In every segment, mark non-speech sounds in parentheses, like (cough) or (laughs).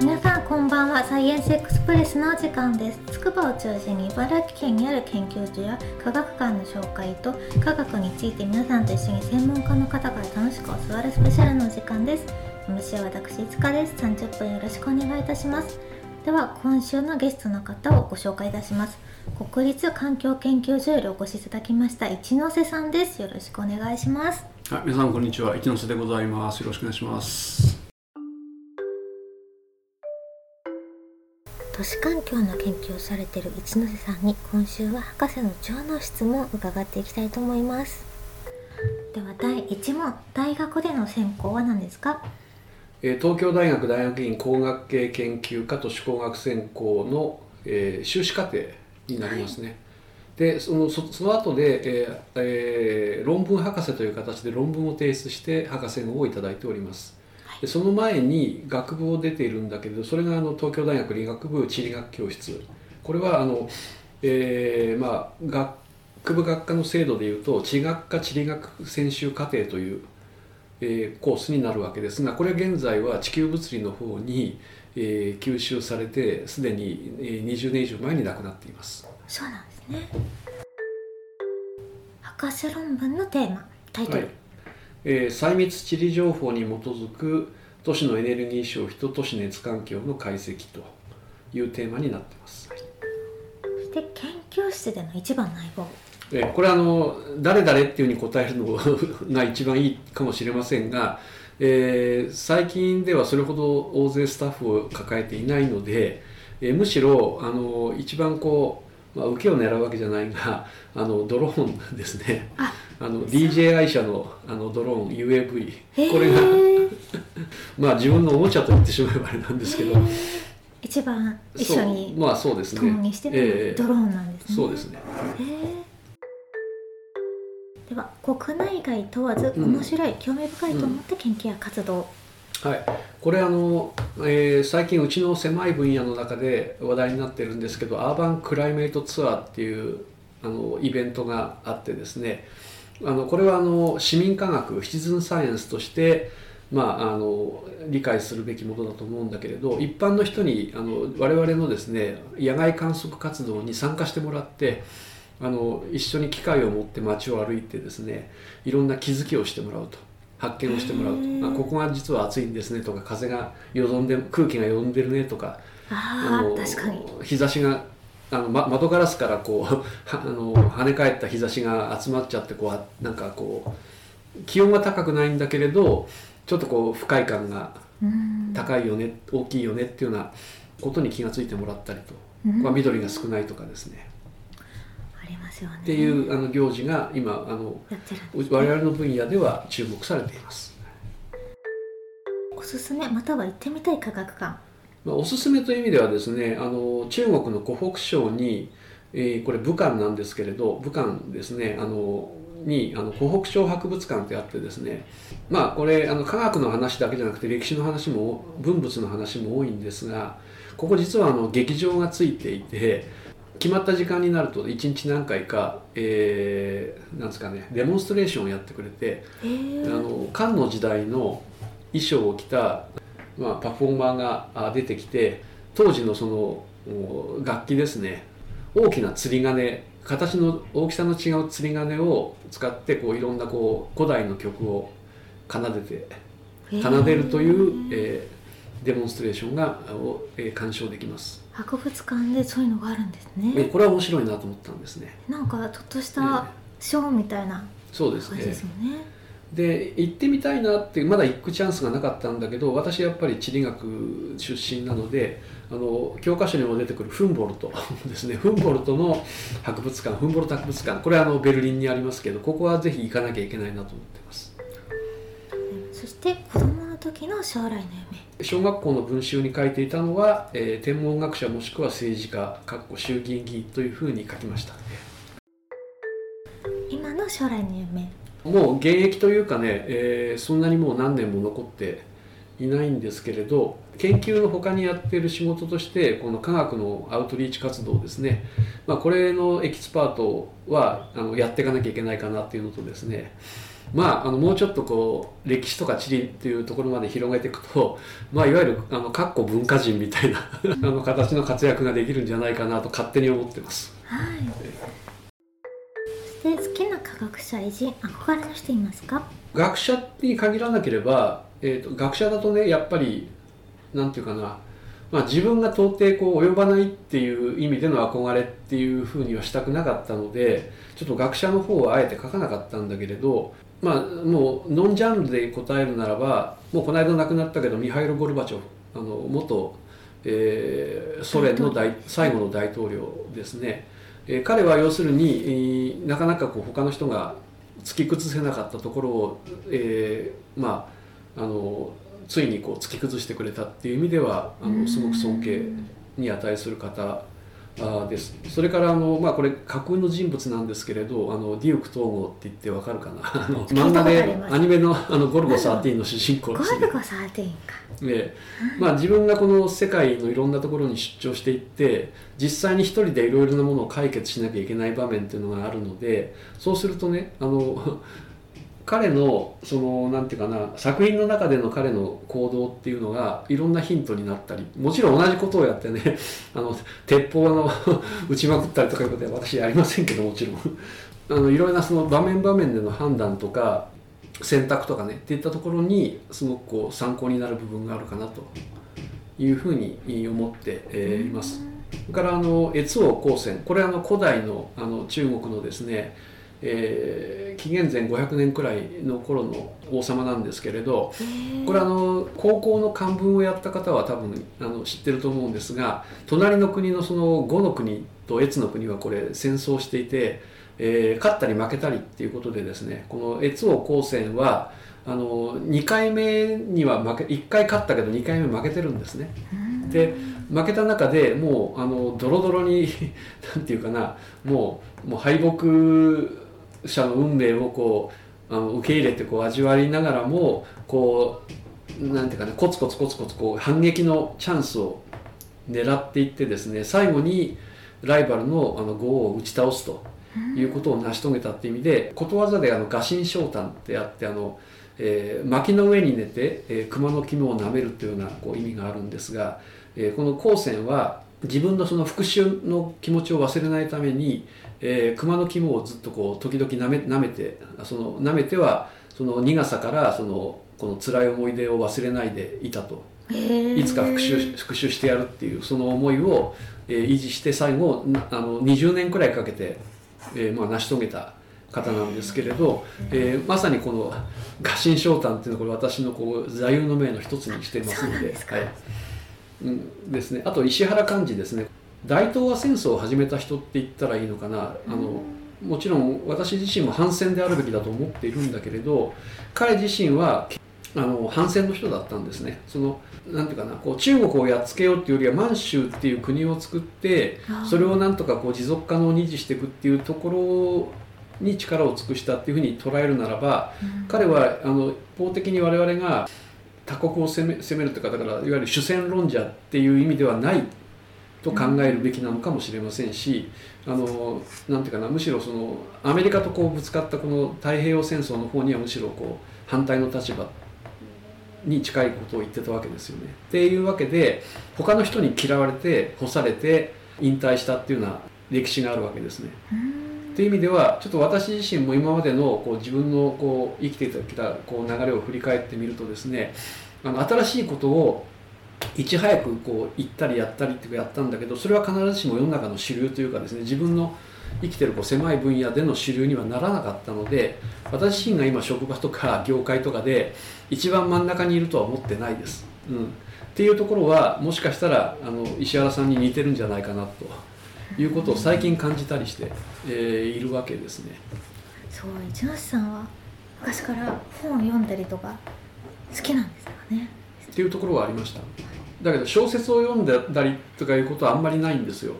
皆さんこんばんは。サイエンスエクスプレスのお時間です。筑波を中心に茨城県にある研究所や科学館の紹介と科学について皆さんと一緒に専門家の方から楽しく教わるスペシャルのお時間です。MC は私いつかです。30分よろしくお願いいたします。では今週のゲストの方をご紹介いたします。国立環境研究所よりお越しいただきました一ノ瀬さんです。よろしくお願いします。はい、皆さんこんにちは。一ノ瀬でございます。よろしくお願いします。都市環境の研究をされている一ノ瀬さんに今週は博士の腸の質問を伺っていきたいと思います。では第1問大学での専攻は何ですか？えー東京大学大学院工学系研究科都市工学専攻の、えー修士課程になりますね、でそのそその後で、えーえー論文博士という形で論文を提出して博士号をいただいておりますでその前に学部を出ているんだけれどそれがあの東京大学理学部地理学教室。これはあの、えーまあ、学部学科の制度でいうと地学科地理学専修課程という、えーコースになるわけです。がこれ現在は地球物理の方に、えー吸収されてすでに、えー20年以上前に亡くなっています。そうなんですね。博士論文のテーマタイトル、はいえー細密地理情報に基づく都市のエネルギー消費と都市熱環境の解析というテーマになっています。そして研究室での一番の相棒えーこれはあの誰々っていうふうに答えるのが一番いいかもしれませんが、えー最近ではそれほど大勢スタッフを抱えていないので、えーむしろあの一番こう、まあ、受けを狙うわけじゃないがあのドローンですねああの DJI 社のあのドローン UAV これが (laughs) まあ自分のおもちゃと言ってしまえばあれなんですけど。一番一緒にまあそうですね。共にしてるえードローンなんですね、そうですね。では国内外問わずうん。面白い、興味深いと思った研究や活動、はい、これあの、えー最近うちの狭い分野の中で話題になってるんですけどアーバンクライメートツアーっていうあのイベントがあってですねあのこれはあの市民科学シチズンサイエンスとして、まあ、あの理解するべきものだと思うんだけれど一般の人にあの我々のですね野外観測活動に参加してもらってあの一緒に機械を持って街を歩いてですねいろんな気づきをしてもらうと。発見をしてもらうと。へー。あここが実は暑いんですねとか風がよどんで空気がよどんでるねとかああの日差しがあの、ま、窓ガラスからこうは (laughs) あの跳ね返った日差しが集まっちゃってこうあなんかこう気温が高くないんだけれどちょっとこう不快感がうん。高いよね大きいよねっていうようなことに気がついてもらったりと、うん。まあ、緑が少ないとかですね。ありますよね。っていうあの行事が今あのね、我々の分野では注目されています。おすすめまたは行ってみたい科学館まあ、おすすめという意味ではですねあの中国の湖北省に、えーこれ武漢なんですけれど武漢ですねあのにあの湖北省博物館ってあってですねまあこれあの科学の話だけじゃなくて歴史の話も文物の話も多いんですがここ実はあの劇場がついていて決まった時間になると1日何回か、えーなんですかねデモンストレーションをやってくれてあの漢の時代の衣装を着た、まあ、パフォーマーがあ出てきて当時のそのお楽器ですね。大きな釣り鐘形の大きさの違う釣り鐘を使ってこういろんなこう古代の曲を奏でて奏でるという、えーデモンストレーションがを、えー鑑賞できます、博物館でそういうのがあるんですね、えこれは面白いなと思ったんですね。なんかちょっとしたショーみたいなそうですね。感じで行ってみたいなってまだ行くチャンスがなかったんだけど私やっぱり地理学出身なのであの教科書にも出てくるフンボルト (laughs) ですね。フンボルトの博物館フンボルト博物館。これはあのベルリンにありますけどここはぜひ行かなきゃいけないなと思ってます。そして子供の時の将来の夢。小学校の文集に書いていたのは、えー天文学者もしくは政治家かっこ衆議院議員というふうに書きました。今の将来の夢もう現役というかね、えーそんなにもう何年も残っていないんですけれど研究の他にやっている仕事としてこの科学のアウトリーチ活動ですね、まあ、これのエキスパートはあのやっていかなきゃいけないかなっていうのとですね。まあ、あのもうちょっとこう歴史とか地理っていうところまで広げていくと、まあ、いわゆるあのかっこ文化人みたいな (laughs) あの形の活躍ができるんじゃないかなと勝手に思ってます。はいそして好きな科学者偉人憧れの人いますか？学者に限らなければ、えー、と学者だとねやっぱりなんていうかな、まあ、自分が到底こう及ばないっていう意味での憧れっていうふうにはしたくなかったのでちょっと学者の方はあえて書かなかったんだけれどまあもうノンジャンルで答えるならばもうこの間亡くなったけどミハイル・ゴルバチョフあの元、えーソ連の大最後の大統領ですね、えー彼は要するに、えーなかなかこう他の人が突き崩せなかったところを、えーまああのついにこう突き崩してくれたっていう意味ではあのすごく尊敬に値する方あです。それからあの、まあ、これ架空の人物なんですけれどあのデューク統合って言ってわかるかな。(laughs) 漫画でアニメのあのゴルゴ13の主人公ゴですねルゴ13か。でまあ、自分がこの世界のいろんなところに出張していって実際に一人でいろいろなものを解決しなきゃいけない場面っていうのがあるのでそうするとねあの彼のそのなんていうかな作品の中での彼の行動っていうのがいろんなヒントになったりもちろん同じことをやってね (laughs) あの鉄砲の (laughs) 撃ちまくったりとかいうことは私やりませんけどもちろん。(laughs) あのいろいろなその場面場面での判断とか選択とかねっていったところにすごくこう参考になる部分があるかなというふうに思って、えーいます。それからあの越王光線これはあの古代のあの中国のですね、えー紀元前500年くらいの頃の王様なんですけれどこれあの高校の漢文をやった方は多分あの知ってると思うんですが隣の国のその呉の国と越の国はこれ戦争していて、えー勝ったり負けたりっていうことでですねこの越王光線はあの2回目には負け1回勝ったけど2回目負けてるんですね。で負けた中でもうあのドロドロに (laughs) なんていうかなもうもう敗北者の運命をこうあの受け入れてこう味わいながらもこうなんていうかねコツコツコツコツこう反撃のチャンスを狙っていってですね最後にライバルのあの呉を打ち倒すということを成し遂げたっていう意味でことわざであの「臥薪嘗胆」ってあってあの、えー薪の上に寝て、えー熊の肝を舐めるというようなこう意味があるんですが、えーこの光線は自分のその復讐の気持ちを忘れないために、えー熊の肝をずっとこう時々舐め舐めてその舐めてはその苦さからそのこの辛い思い出を忘れないでいたと。いつか復讐復讐してやるっていうその思いを、えー維持して最後なあの20年くらいかけて、えーまあ、成し遂げた方なんですけれど、えーまさにこの「臥薪嘗胆」っていうのはこれ私のこう座右の銘の一つにしてますのではい。うん、ですね。あと石原幹二ですね大東亜戦争を始めた人って言ったらいいのかな。あのもちろん私自身も反戦であるべきだと思っているんだけれど彼自身はあの反戦の人だったんですね。そのなんていうかなこう中国をやっつけようっていうよりは満州っていう国を作ってそれをなんとかこう持続可能に維持していくっていうところに力を尽くしたっていうふうに捉えるならば彼はあの一方的に我々が他国を攻め攻めるというかだからいわゆる主戦論者っていう意味ではないと考えるべきなのかもしれませんし、あのなていうかなむしろそのアメリカとこうぶつかったこの太平洋戦争の方にはむしろこう反対の立場に近いことを言ってたわけですよね。っていうわけで他の人に嫌われて干されて引退したっていうような歴史があるわけですね。っていう意味ではちょっと私自身も今までのこう自分のこう生きてきたこう流れを振り返ってみるとですねあの新しいことをいち早くこう言ったりやったりっていうかやったんだけどそれは必ずしも世の中の主流というかですね自分の生きてるこう狭い分野での主流にはならなかったので私自身が今職場とか業界とかで一番真ん中にいるとは思ってないです。うん、っていうところはもしかしたらあの石原さんに似てるんじゃないかなということを最近感じたりして、えーいるわけですね。そう一ノ瀬さんは昔から本を読んだりとか好きなんですかね？っていうところはありました？だけど小説を読んでたりとかいうことはあんまりないんですよ。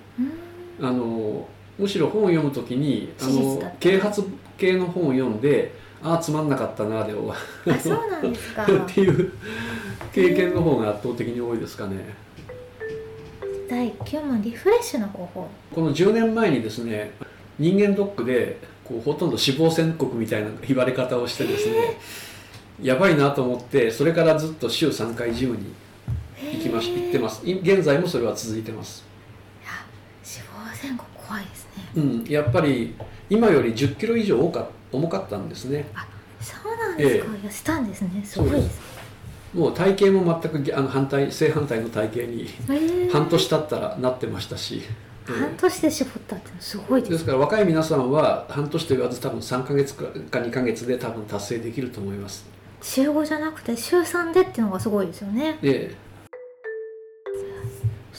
うん。あのむしろ本を読むときにあの啓発系の本を読んでああつまんなかったなで終わあそうなんですか。(laughs) っていう経験の方が圧倒的に多いですかね。第9問リフレッシュの方法。この10年前にですね人間ドックでこうほとんど死亡宣告みたいな言われ方をしてですねやばいなと思ってそれからずっと週3回ジムに行きまし行ってます。い現在もそれは続いてます。いや死亡宣告怖いですね。うんやっぱり今より1 0キロ以上多か重かったんですね。そうなんですか、え痩せたんですね。す。ごいですもう体型も全くあの反対正反対の体型に半年経ったらなってましたし、ええ。半年で絞ったってすごいですですから若い皆さんは半年と言わず多分3ヶ月か2ヶ月で多分達成できると思います。週5じゃなくて週3でっていうのがすごいですよね。でそ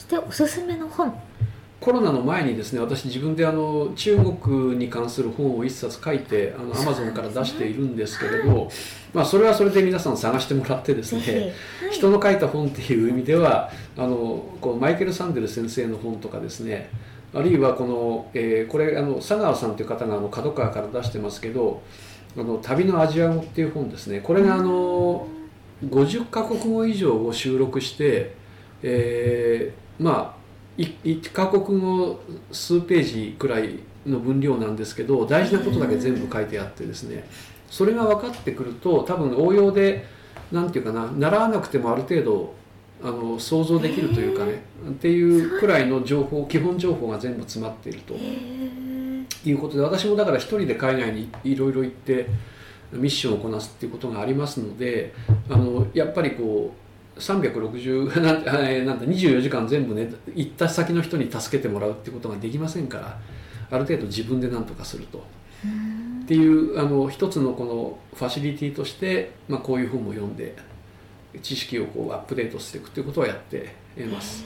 しておすすめの本。コロナの前にですね私自分であの中国に関する本を一冊書いてあのアマゾンから出しているんですけれど、(laughs) まあ、それはそれで皆さん探してもらってですねはい。人の書いた本っていう意味ではあのこうマイケル・サンデル先生の本とかですねあるいはこの、えーこれあの佐川さんという方があの角川から出してますけど「あの旅のアジア語」っていう本ですね。これがあの50カ国語以上を収録して、えーまあ1カ国語数ページくらいの分量なんですけど大事なことだけ全部書いてあってですね。それが分かってくると多分応用でなんていうかな習わなくてもある程度あの想像できるというかねっていうくらいの情報基本情報が全部詰まっているということで私もだから一人で海外にいろいろ行ってミッションをこなすっていうことがありますのであのやっぱりこう360 (laughs) なんなんて24時間全部ね行った先の人に助けてもらうってことができませんからある程度自分で何とかすると。うんっていうあの一つのこのファシリティとして、まあ、こういう本も読んで知識をこうアップデートしていくということをやっています、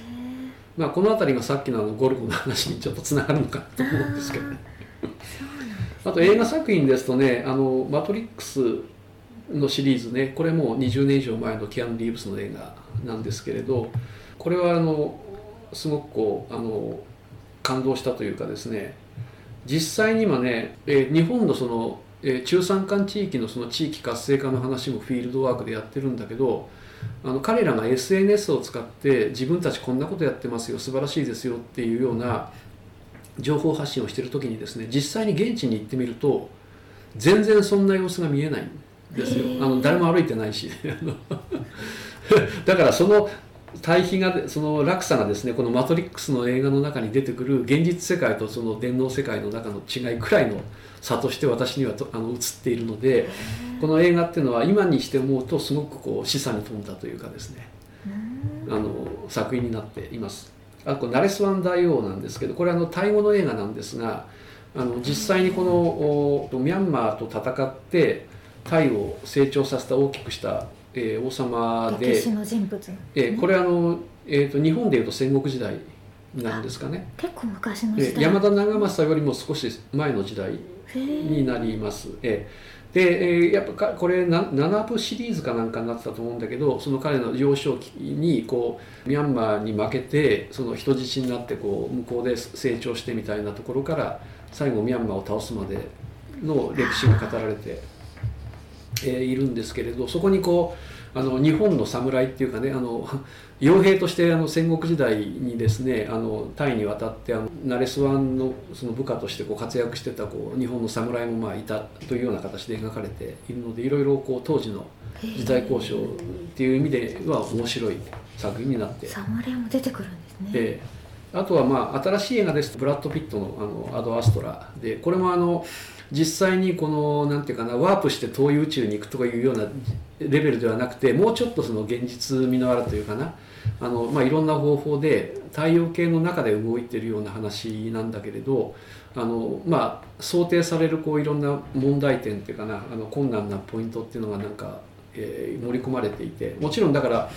まあ、この辺りがさっきのあのゴルフの話にちょっとつながるのかと思うんですけどね。あと映画作品ですとね「あのマトリックス」のシリーズねこれもう20年以上前のキアヌ・リーブスの映画なんですけれどこれはあのすごくこうあの感動したというかですね実際に今ね、えー日本のその、えー中山間地域のその地域活性化の話もフィールドワークでやってるんだけどあの彼らが SNS を使って自分たちこんなことやってますよ素晴らしいですよっていうような情報発信をしてる時にですね実際に現地に行ってみると全然そんな様子が見えない。ですよ。あの誰も歩いてないし。だからその対比がその落差がですねこの「マトリックス」の映画の中に出てくる現実世界とその電脳世界の中の違いくらいの差として私にはとあの映っているのでこの映画っていうのは今にして思うとすごくこう示唆に富んだというかですね。うん。あの作品になっています。あこれナレスワン大王なんですけどこれはあのタイ語の映画なんですがあの実際にこのおミャンマーと戦ってタイを成長させた大きくした、えー王様でえーこれあの、えー、と日本でいうと戦国時代なんですかね、結構昔のえ時代。ー山田長政よりも少し前の時代になります。えーで、えーやっぱかこれな7部シリーズかなんかになってたと思うんだけどその彼の幼少期にこうミャンマーに負けてその人質になってこう向こうで成長してみたいなところから最後ミャンマーを倒すまでの歴史が語られて、えーいるんですけれどそこにこうあの日本の侍っていうかねあの (laughs) 傭兵としてあの戦国時代にですねあのタイに渡ってあのナレスワンのその部下としてこう活躍してたこう日本の侍もまあいたというような形で描かれているのでいろいろこう当時の時代交渉っていう意味では面白い作品になって。侍も出てくるんですね。ええ。あとはまあ新しい映画ですとブラッド・ピットのあのアド・アストラでこれもあの実際にこのなんていうかなワープして遠い宇宙に行くとかいうようなレベルではなくてもうちょっとその現実味のあるというかなあの、まあ、いろんな方法で太陽系の中で動いてるような話なんだけれどあの、まあ、想定されるこういろんな問題点っていうかなあの困難なポイントっていうのがなんか、えー盛り込まれていてもちろんだから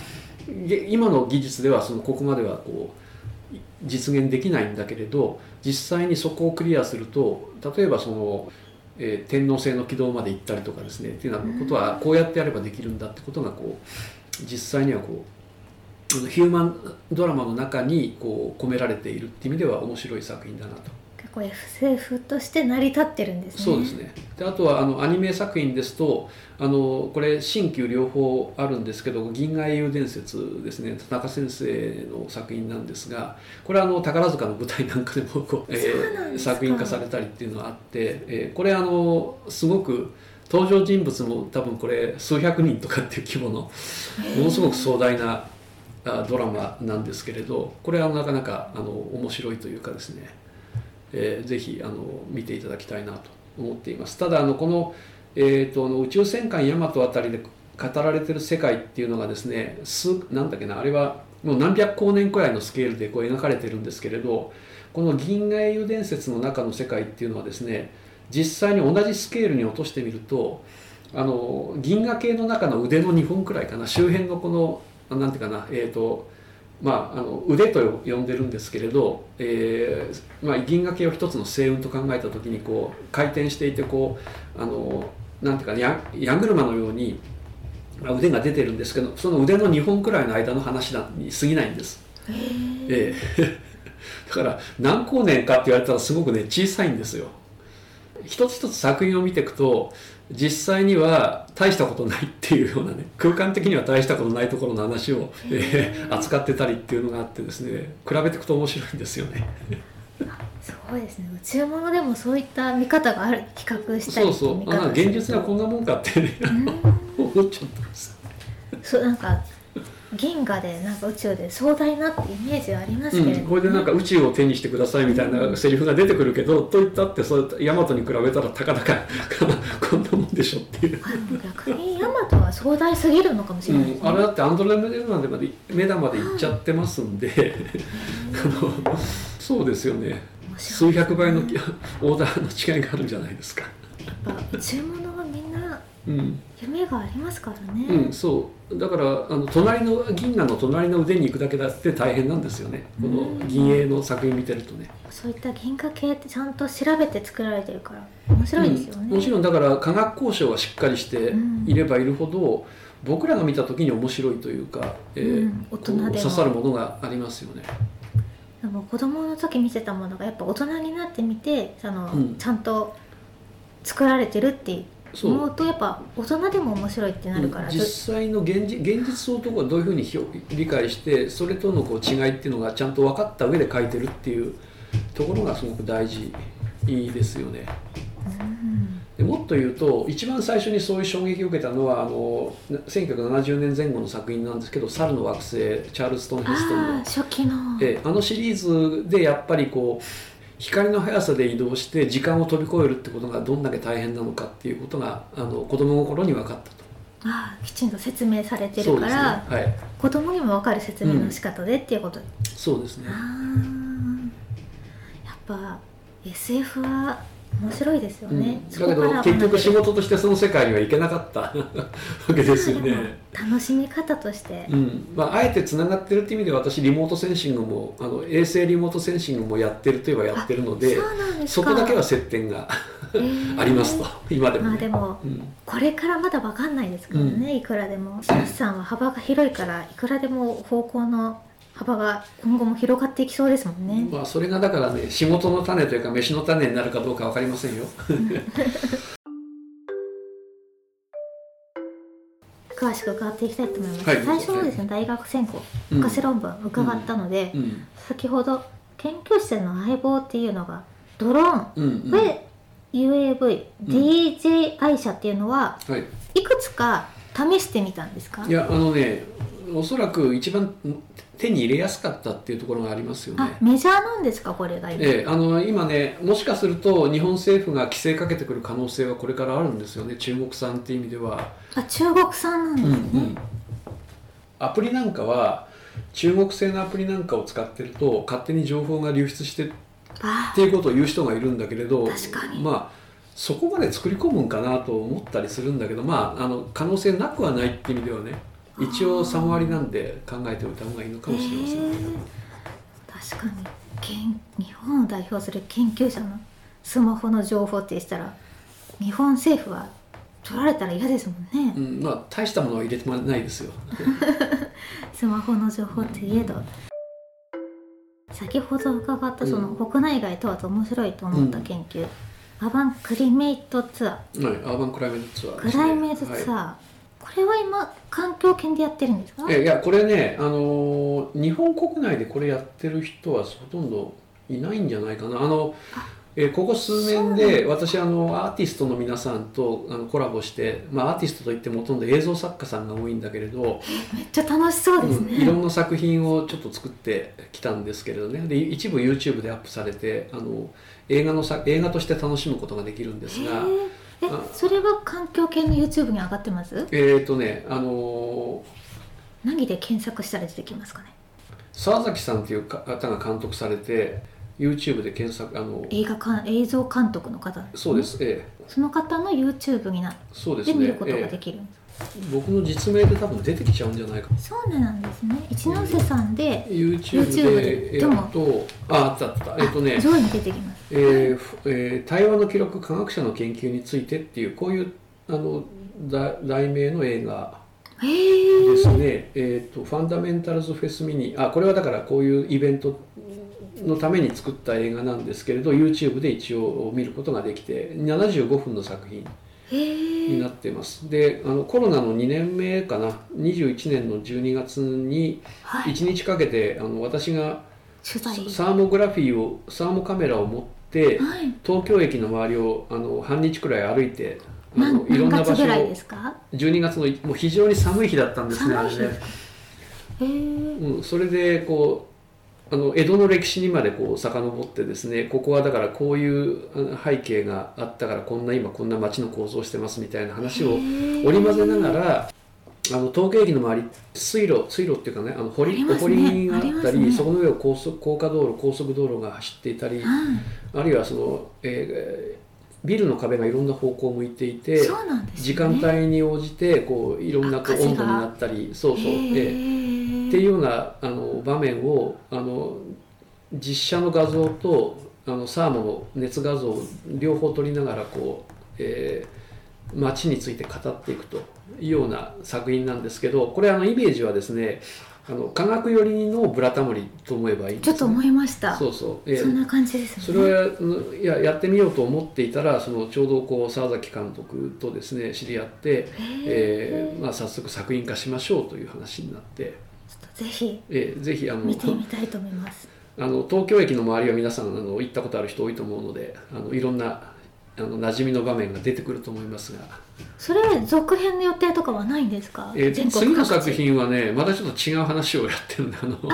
今の技術ではそのここまではこう実現できないんだけれど実際にそこをクリアすると例えばその、えー天王星の軌道まで行ったりとかですねっていうようなことはこうやってやればできるんだってことがこう実際にはこうヒューマンドラマの中にこう込められているっていう意味では面白い作品だなと。結こう SF として成り立ってるんですね。そうですね。であとはあのアニメ作品ですとあのこれ新旧両方あるんですけど「銀河英雄伝説」ですね。田中先生の作品なんですがこれはあの宝塚の舞台なんかでもこう、えー、作品化されたりっていうのがあって、えー、これあのすごく登場人物も多分これ数百人とかっていう規模のものすごく壮大なドラマなんですけれどこれはなかなかあの面白いというかですね、えー、ぜひあの見ていただきたいなと思っています。ただあのこの、えーと、宇宙戦艦ヤマトあたりで語られてる世界っていうのがですね数なんだっけなあれはもう何百光年くらいのスケールでこう描かれてるんですけれどこの銀河英雄伝説の中の世界っていうのはですね実際に同じスケールに落としてみるとあの銀河系の中の腕の2本くらいかな周辺のこのなんていうかなえっ、ー、とまあ、あの腕と呼んでるんですけれど、えーまあ、銀河系を一つの星雲と考えた時にこう回転していてこうあのなんていうかや矢車のように腕が出てるんですけどその腕の2本くらいの間の話に過ぎないんです。えー、(laughs) だから何光年かって言われたらすごくね小さいんですよ。一つ一つ作品を見ていくと実際には大したことないっていうようなね空間的には大したことないところの話を、えー、扱ってたりっていうのがあってですね比べていくと面白いんですよね。すごいですね。宇宙物でもそういった見方がある比較したりそうそう。あ現実はこんなもんかってね (laughs) 思っちゃったんです。そうなんか銀河でなんか宇宙で壮大なってイメージはありますけれど、うん、これでなんか宇宙を手にしてくださいみたいなセリフが出てくるけど、うん、といったってそうヤマトに比べたらたかだかこんなもんでしょっていう。逆にヤマトは壮大すぎるのかもしれない、ね。うん、あれだってアンドロメダまでまでメダまで行っちゃってますんであのそうですよね。数百倍のオーダーの違いがあるんじゃないですか。やっぱ宇宙物はみんな夢がありますからね、うん、そう。だからあの隣の銀河の隣の腕に行くだけだって大変なんですよね。この銀影の作品見てるとね、そういった銀河系ってちゃんと調べて作られてるから面白いですよね、うん、もちろんだから科学交渉がしっかりしていればいるほど、僕らが見た時に面白いというか、えー、大人で刺さるものがありますよね。でも子供の時見せたものがやっぱ大人になってみてその、うん、ちゃんと作られてるって思うとやっぱ大人でも面白いってなるから、実際の現実現実をどういうふうに理解してそれとのこう違いっていうのがちゃんと分かった上で書いてるっていうところがすごく大事ですよね。でもっと言うと一番最初にそういう衝撃を受けたのはあの1970年前後の作品なんですけど「猿の惑星」チャールストン・ヘストンの。初期の。えあのシリーズでやっぱりこう光の速さで移動して時間を飛び越えるってことがどんだけ大変なのかっていうことがあの子供の頃に分かったと。ああきちんと説明されてるから、ねはい、子供にも分かる説明の仕方でっていうこと、うん、そうですね。やっぱ SF は面白いですよね、うん、だけど結局仕事としてその世界には行けなかった (laughs) わけですよね。楽しみ方として、うん。まあ、あえてつながってるっていう意味で私リモートセンシングもあの衛星リモートセンシングもやってるといえばやってるのでそこだけは接点が (laughs) ありますと今でも、ね、まあでも、うん、これからまだ分かんないですからね、いくらでも。シさんは幅が広いからいくらでも方向の幅が今後も広がっていきそうですもんね。まあそれがだからね仕事の種というか飯の種になるかどうか分かりませんよ。(laughs) 詳しく伺っていきたいと思います。はい、最初のですね、大学専攻博士論文伺ったので、うん。うん、先ほど研究室の相棒っていうのがドローン、うんうん、UAV、DJI 社っていうのは、はい、いくつか試してみたんですか？いやあのねおそらく一番手に入れやすかったっていうところがありますよね。メジャーなんですかこれが今。ええ、あの今ねもしかすると日本政府が規制かけてくる可能性はこれからあるんですよね中国産っていう意味では。あ中国産なんですね。うんうん、アプリなんかは中国製のアプリなんかを使ってると勝手に情報が流出してっていうことを言う人がいるんだけれどまあそこまで作り込むんかなと思ったりするんだけどまああの可能性なくはないっていう意味ではね。一応3割なんで考えておいた方がいいのかもしれませんけど、確かに。日本を代表する研究者のスマホの情報ってしたら日本政府は取られたら嫌ですもんね、うん、まあ大したものは入れてもないですよ。(laughs) スマホの情報っていえど。先ほど伺ったその国内外問わず面白いと思った研究、アバンクリメイトツアー。はい、アーバンクライメートツアーね、クライメートツアー、はこれは今環境研でやってるんですか？い、えいやこれね、あのー日本国内でこれやってる人はほとんどいないんじゃないかな。あのえーここ数年で私あのアーティストの皆さんとあのコラボして、まあ、アーティストといってもほとんど映像作家さんが多いんだけれど、めっちゃ楽しそうですうんいろね、んな作品をちょっと作ってきたんですけれどね。で一部 YouTube でアップされてあの映画のさ映画として楽しむことができるんですがえあそれは環境系の YouTube に上がってます？えっ、とねあの何で検索したら出てきますかね？沢崎さんという方が監督されて YouTube で検索あの映画か映像監督の方？そうです、ええ。その方の YouTube になっそうですねて見ることがえできるんです、え僕の実名で多分出てきちゃうんじゃないか。そうなんですね。一ノ瀬さんで YouTube でえででもっとああったあった。えっとね上位に出てきます。えーふえー対話の記録科学者の研究についてっていうこういうあのだ題名の映画ですね、えー、とファンダメンタルズフェスミニ。あこれはだからこういうイベントのために作った映画なんですけれど YouTube で一応見ることができて75分の作品になっています。であのコロナの2年目かな。21年の12月にはい。1日かけてあの私がサーモグラフィーをサーモカメラを持ってはい。東京駅の周りをあの半日くらい歩いてあのいろんな場所をすか？12月のもう非常に寒い日だったんですねあれね。うん、それでこうあの江戸の歴史にまでこう遡ってですねここはだからこういう背景があったからこんな今こんな町の構造をしてますみたいな話を織り交ぜながらあの東京駅の周り水路水路っていうかねあの堀あ堀があったりそこの上を高速高架道路高速道路が走っていたりはい。あるいはその、えービルの壁がいろんな方向を向いていて時間帯に応じてこういろんなこう温度になったりそうそう。へでえっていうようなあの場面をあの実写の画像とあのサーモの熱画像を両方取りながらこう、えー街について語っていくというような作品なんですけどこれあのイメージはですねあの科学寄りのブラタモリと思えばいいね、ちょっと思いました。そうそう、えーそんな感じですね。それはうんいややってみようと思っていたらそのちょうどこう沢崎監督とですね知り合って、えーまあ、早速作品化しましょうという話になって、ぜひえーぜひあの見てみたいと思います。(laughs) あの東京駅の周りは皆さんあの行ったことある人多いと思うのであのいろんなあの馴染みの場面が出てくると思いますが、それ続編の予定とかはないんですか、えー全国次の作品はねまたちょっと違う話をやってるんであの。(laughs) もう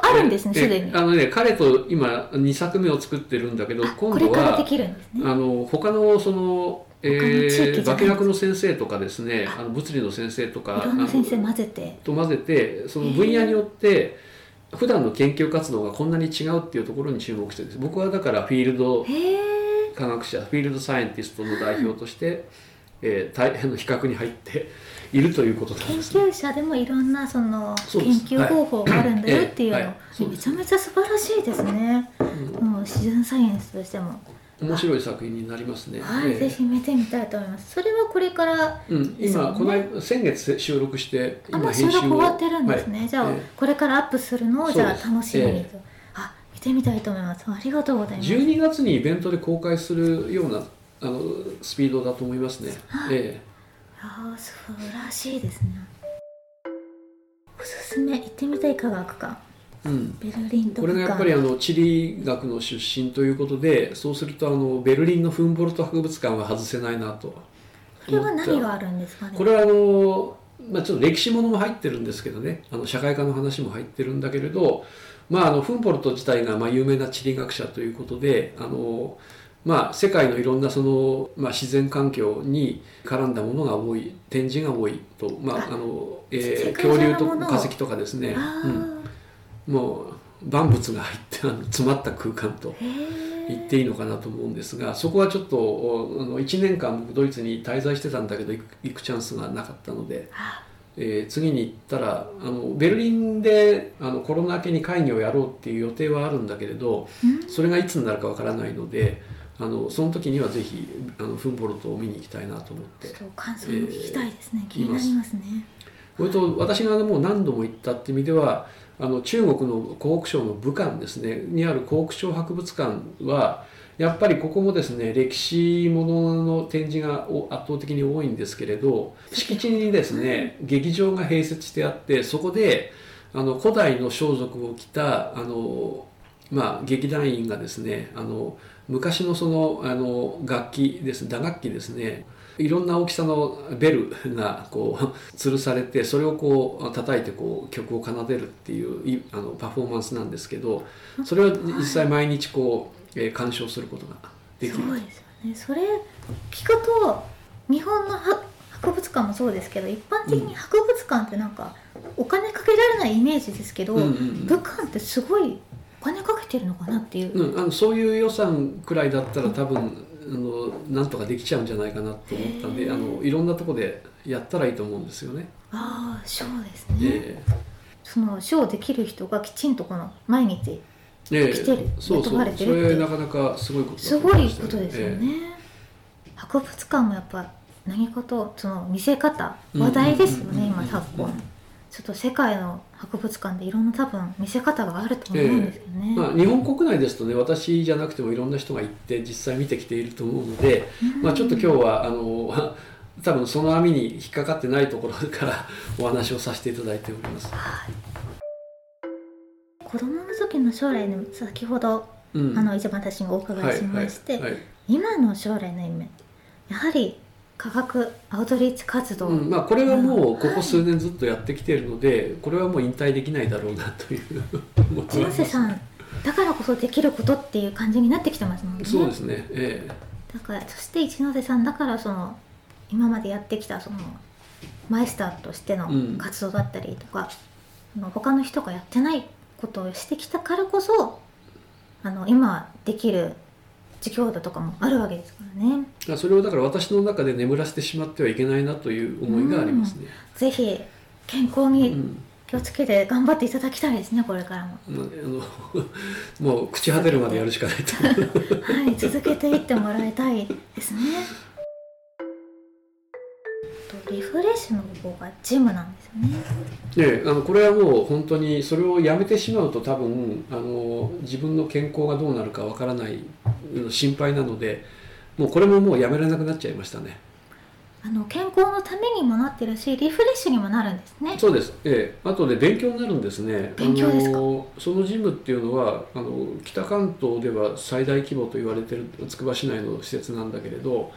あるんですねえーすでに。えーあのね彼と今2作目を作ってるんだけどあ今度はあの他のそのえ他の地域じゃない。ー、化学の先生とかですねあ。の物理の先生とかいろんな先生混ぜて。と混ぜてその分野によって普段の研究活動がこんなに違うっていうところに注目してです。僕はだからフィールド科学者フィールドサイエンティストの代表として、えー、大 (laughs) 変の比較に入っているということなん研ですね。究者でもいろんなその研究方法があるんだよっていうの、はい。ええはい。めちゃめちゃ素晴らしいですね、もう自然サイエンスとしても、面白い作品になりますね。はい、え。ーぜひ見てみたいと思います。それはこれからうん、ですよね。今この間先月収録して今編集を録終わってるんですね、はい。じゃあ、えこれからアップするのをじゃあ楽しみにえと、あ見てみたいと思います。ありがとうございます。12月にイベントで公開するようなあのスピードだと思いますね。えああ素晴らしいですね。おすすめ行ってみたい科学館えうん。ベルリンとこれがやっぱりあの地理学の出身ということでそうするとあのベルリンのフンボルト博物館は外せないなと。これは何があるんですかね？これはあの、まあ、ちょっと歴史ものも入ってるんですけどね。あの社会科の話も入ってるんだけれど、まあ、あのフンボルト自体がまあ有名な地理学者ということであの、まあ、世界のいろんなその、まあ、自然環境に絡んだものが多い。展示が多いと、まああのえ恐竜と化石とかですね、あうん、もう万物が入ってあの詰まった空間と言っていいのかなと思うんですがそこはちょっとおあの1年間僕ドイツに滞在してたんだけど行くチャンスがなかったので、あ。えー次に行ったらあのベルリンであのコロナ明けに会議をやろうっていう予定はあるんだけれどうん。それがいつになるかわからないのであのその時にはぜひあのフンボルトを見に行きたいなと思って感想も聞きたいですね、えー気になりますね。それと私がもう何度も行ったって意味ではあの中国の湖北省の武漢ですねにある湖北省博物館はやっぱりここもですね歴史ものの展示が圧倒的に多いんですけれど敷地にですね劇場が併設してあってそこであの古代の装束を着たあの、まあ、劇団員がですねあの昔のそのあの楽器です打楽器ですねいろんな大きさのベルがこう吊るされてそれをこう叩いてこう曲を奏でるっていうあのパフォーマンスなんですけどそれを実際毎日こう、えー、鑑賞することができる。そうですよね。それ聞くと日本の博物館もそうですけど一般的に博物館ってなんかお金かけられないイメージですけど、うんうんうん、武漢ってすごいお金かけてるのかなっていう、うん、あのそういう予算くらいだったら多分あのなんとかできちゃうんじゃないかなと思ったんであのいろんなとこでやったらいいと思うんですよね。ああショーですね。そのショーできる人がきちんとこの毎日来てる、えー、そうそうそれなかなかすごいこと、ね、すごいことですよね。えー、博物館もやっぱ何かとその見せ方話題ですよね、今昨今。ちょっと世界の博物館でいろんな多分見せ方があると思うんですよね、えー、まあ、日本国内ですとね私じゃなくてもいろんな人が行って実際見てきていると思うので、まあ、ちょっと今日はあの (laughs) 多分その網に引っかかってないところから (laughs) お話をさせていただいております。はい、子供の時の将来の先ほど、うん、あの一番私がお伺いしまして、今の将来の夢やはり科学アウトリーチ活動、うん、まあ、これはもうここ数年ずっとやってきているので、はい、これはもう引退できないだろうなという一ノ瀬さんだからこそできることっていう感じになってきてますもんね。そうですね、ええ。だからそして一ノ瀬さんだからその今までやってきたそのマイスターとしての活動だったりとか、うん、他の人がやってないことをしてきたからこそあの今できる自強度とかもあるわけですからね。それをだから私の中で眠らせてしまってはいけないなという思いがありますね、うん、ぜひ健康に気をつけて頑張っていただきたいですねこれからも、あのもう朽ち果てるまでやるしかないと。(laughs) はい続けていってもらいたいですねリフレッシュの方がジムなんですよね。ねあのこれはもう本当にそれをやめてしまうと多分あの自分の健康がどうなるかわからない心配なのでもうこれももうやめられなくなっちゃいましたね。あの健康のためにもなってるしリフレッシュにもなるんですね。そうです、ええ、あとで勉強になるんですね。勉強ですか？そのジムっていうのはあの北関東では最大規模と言われてるつくば市内の施設なんだけれど、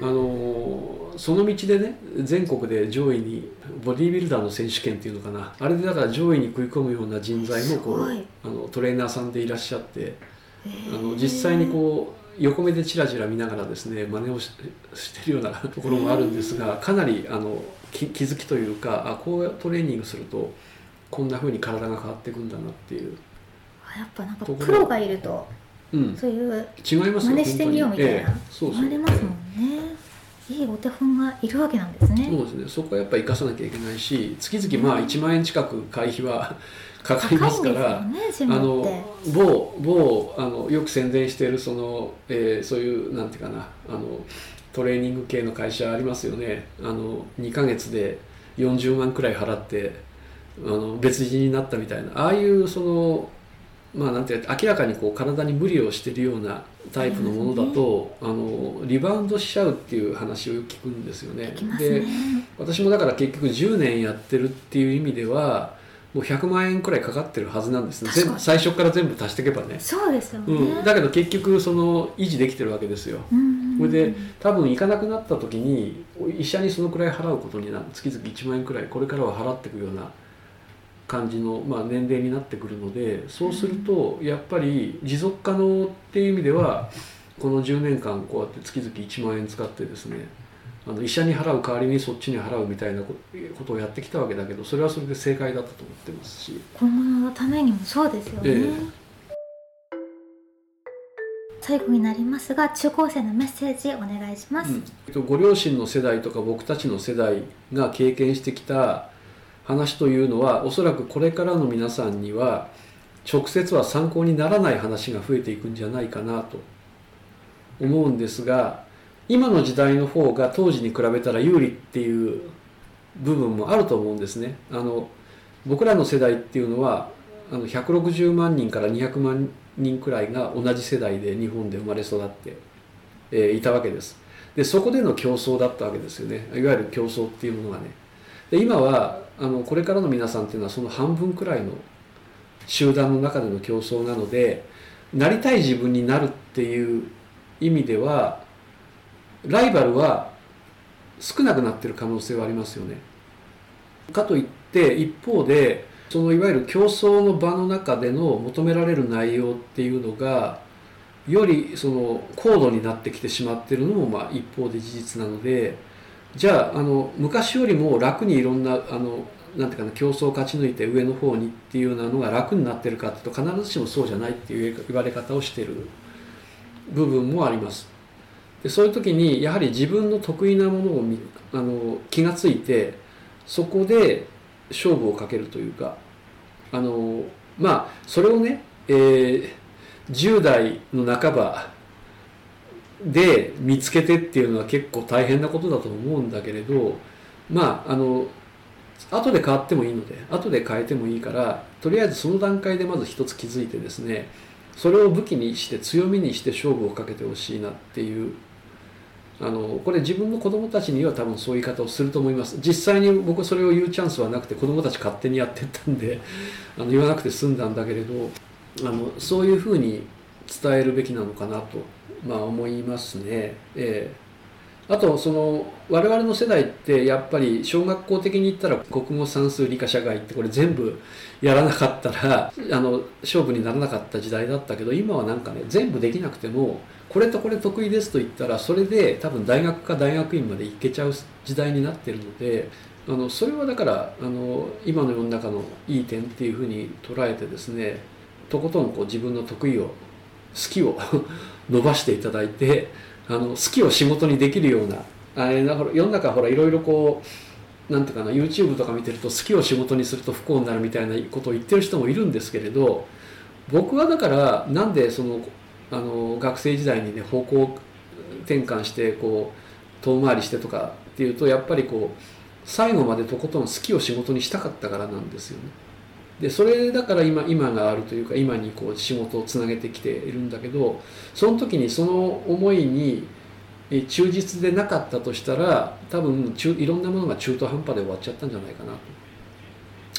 あのその道でね全国で上位にボディービルダーの選手権っていうのかな。あれでだから上位に食い込むような人材もこうあのトレーナーさんでいらっしゃってあの実際にこう横目でチラチラ見ながらですね真似をしてるようなところもあるんですがかなりあの気づきというかあこうトレーニングするとこんなふうに体が変わっていくんだなっていう。やっぱなんかプロがいると、うん、そういう違います真似してみようみたいな、ええ、そうそう。ますもんね、え、いいお手本がいるわけなんですね。そうですね。そこはやっぱり生かさなきゃいけないし月々まあ1万円近く会費はかかりますから、ね、あの某某あのよく宣伝しているその、えー、そういうなんていうかなあのトレーニング系の会社ありますよね。あの2か月で40万くらい払ってあの別人になったみたいな。ああいうそのまあなんていう明らかにこう体に無理をしているようなタイプのものだと、あのリバウンドしちゃうっていう話を聞くんですよね。ね。で私もだから結局10年やってるっていう意味ではもう100万円くらいかかってるはずなんですね。最初から全部足していけばね。そうですよね、うん、だけど結局その維持できてるわけですよ、それで多分行かなくなった時に医者にそのくらい払うことになる。月々1万円くらいこれからは払っていくような感じの、まあ、年齢になってくるのでそうするとやっぱり持続可能っていう意味ではこの10年間こうやって月々1万円使ってですねあの医者に払う代わりにそっちに払うみたいなことをやってきたわけだけどそれはそれで正解だったと思ってますし。今後のためにもそうですよね、えー、最後になりますが中高生のメッセージお願いします、うん、ご両親の世代とか僕たちの世代が経験してきた話というのはおそらくこれからの皆さんには直接は参考にならない話が増えていくんじゃないかなと思うんですが今の時代の方が当時に比べたら有利っていう部分もあると思うんですね。あの僕らの世代っていうのはあの160万人から200万人くらいが同じ世代で日本で生まれ育って、えー、いたわけです。でそこでの競争だったわけですよね。いわゆる競争っていうものがね。で今はあのこれからの皆さんっていうのはその半分くらいの集団の中での競争なのでなりたい自分になるっていう意味ではライバルは少なくなってる可能性はありますよね。かといって一方でそのいわゆる競争の場の中での求められる内容っていうのがよりその高度になってきてしまってるのもまあ一方で事実なのでじゃああの昔よりも楽にいろんなあのなんていうかな競争を勝ち抜いて上の方にっていうようなのが楽になってるかっていうと必ずしもそうじゃないっていう言われ方をしてる部分もあります。でそういう時にやはり自分の得意なものをあの気がついてそこで勝負をかけるというかあのまあそれをね、えー、10代の半ばで見つけてっていうのは結構大変なことだと思うんだけれどまああの後で変わってもいいので後で変えてもいいからとりあえずその段階でまず一つ気づいてですねそれを武器にして強みにして勝負をかけてほしいなっていうあのこれ自分の子供たちには多分そういう言い方をすると思います実際に僕それを言うチャンスはなくて子供たち勝手にやってったんで (laughs) あの言わなくて済んだんだけれどあのそういうふうに伝えるべきなのかなと、まあ、思いますね。えーあとその我々の世代ってやっぱり小学校的に言ったら国語算数理科社会ってこれ全部やらなかったら (laughs) あの勝負にならなかった時代だったけど今はなんかね全部できなくてもこれとこれ得意ですと言ったらそれで多分大学か大学院まで行けちゃう時代になってるのであのそれはだからあの今の世の中のいい点っていうふうに捉えてですねとことんこう自分の得意を好きを (laughs) 伸ばしていただいてあの好きを仕事にできるようなあれだから世の中ほらいろいろこうなんていうかな YouTube とか見てると好きを仕事にすると不幸になるみたいなことを言ってる人もいるんですけれど僕はだからなんでそのあの学生時代にね方向転換してこう遠回りしてとかっていうとやっぱりこう最後までとことん好きを仕事にしたかったからなんですよね。でそれだから今今があるというか今にこう仕事をつなげてきているんだけどその時にその思いに忠実でなかったとしたら多分中いろんなものが中途半端で終わっちゃったんじゃないかなと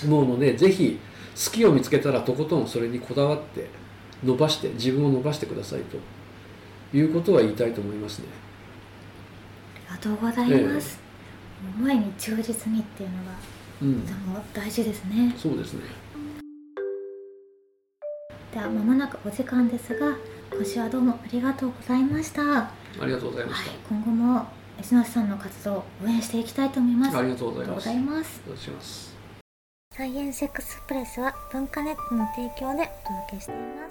思うので是非好きを見つけたらとことんそれにこだわって伸ばして自分を伸ばしてくださいということは言いたいと思いますね。ありがとうございます。え思いに忠実にっていうのが、うん、とても大事ですね。そうですね。ではまもなくお時間ですが今週はどうもありがとうございました。ありがとうございました、はい、今後も石野さんの活動を応援していきたいと思います。ありがとうございます。サイエンスエクスプレスは文化ネットの提供でお届けしています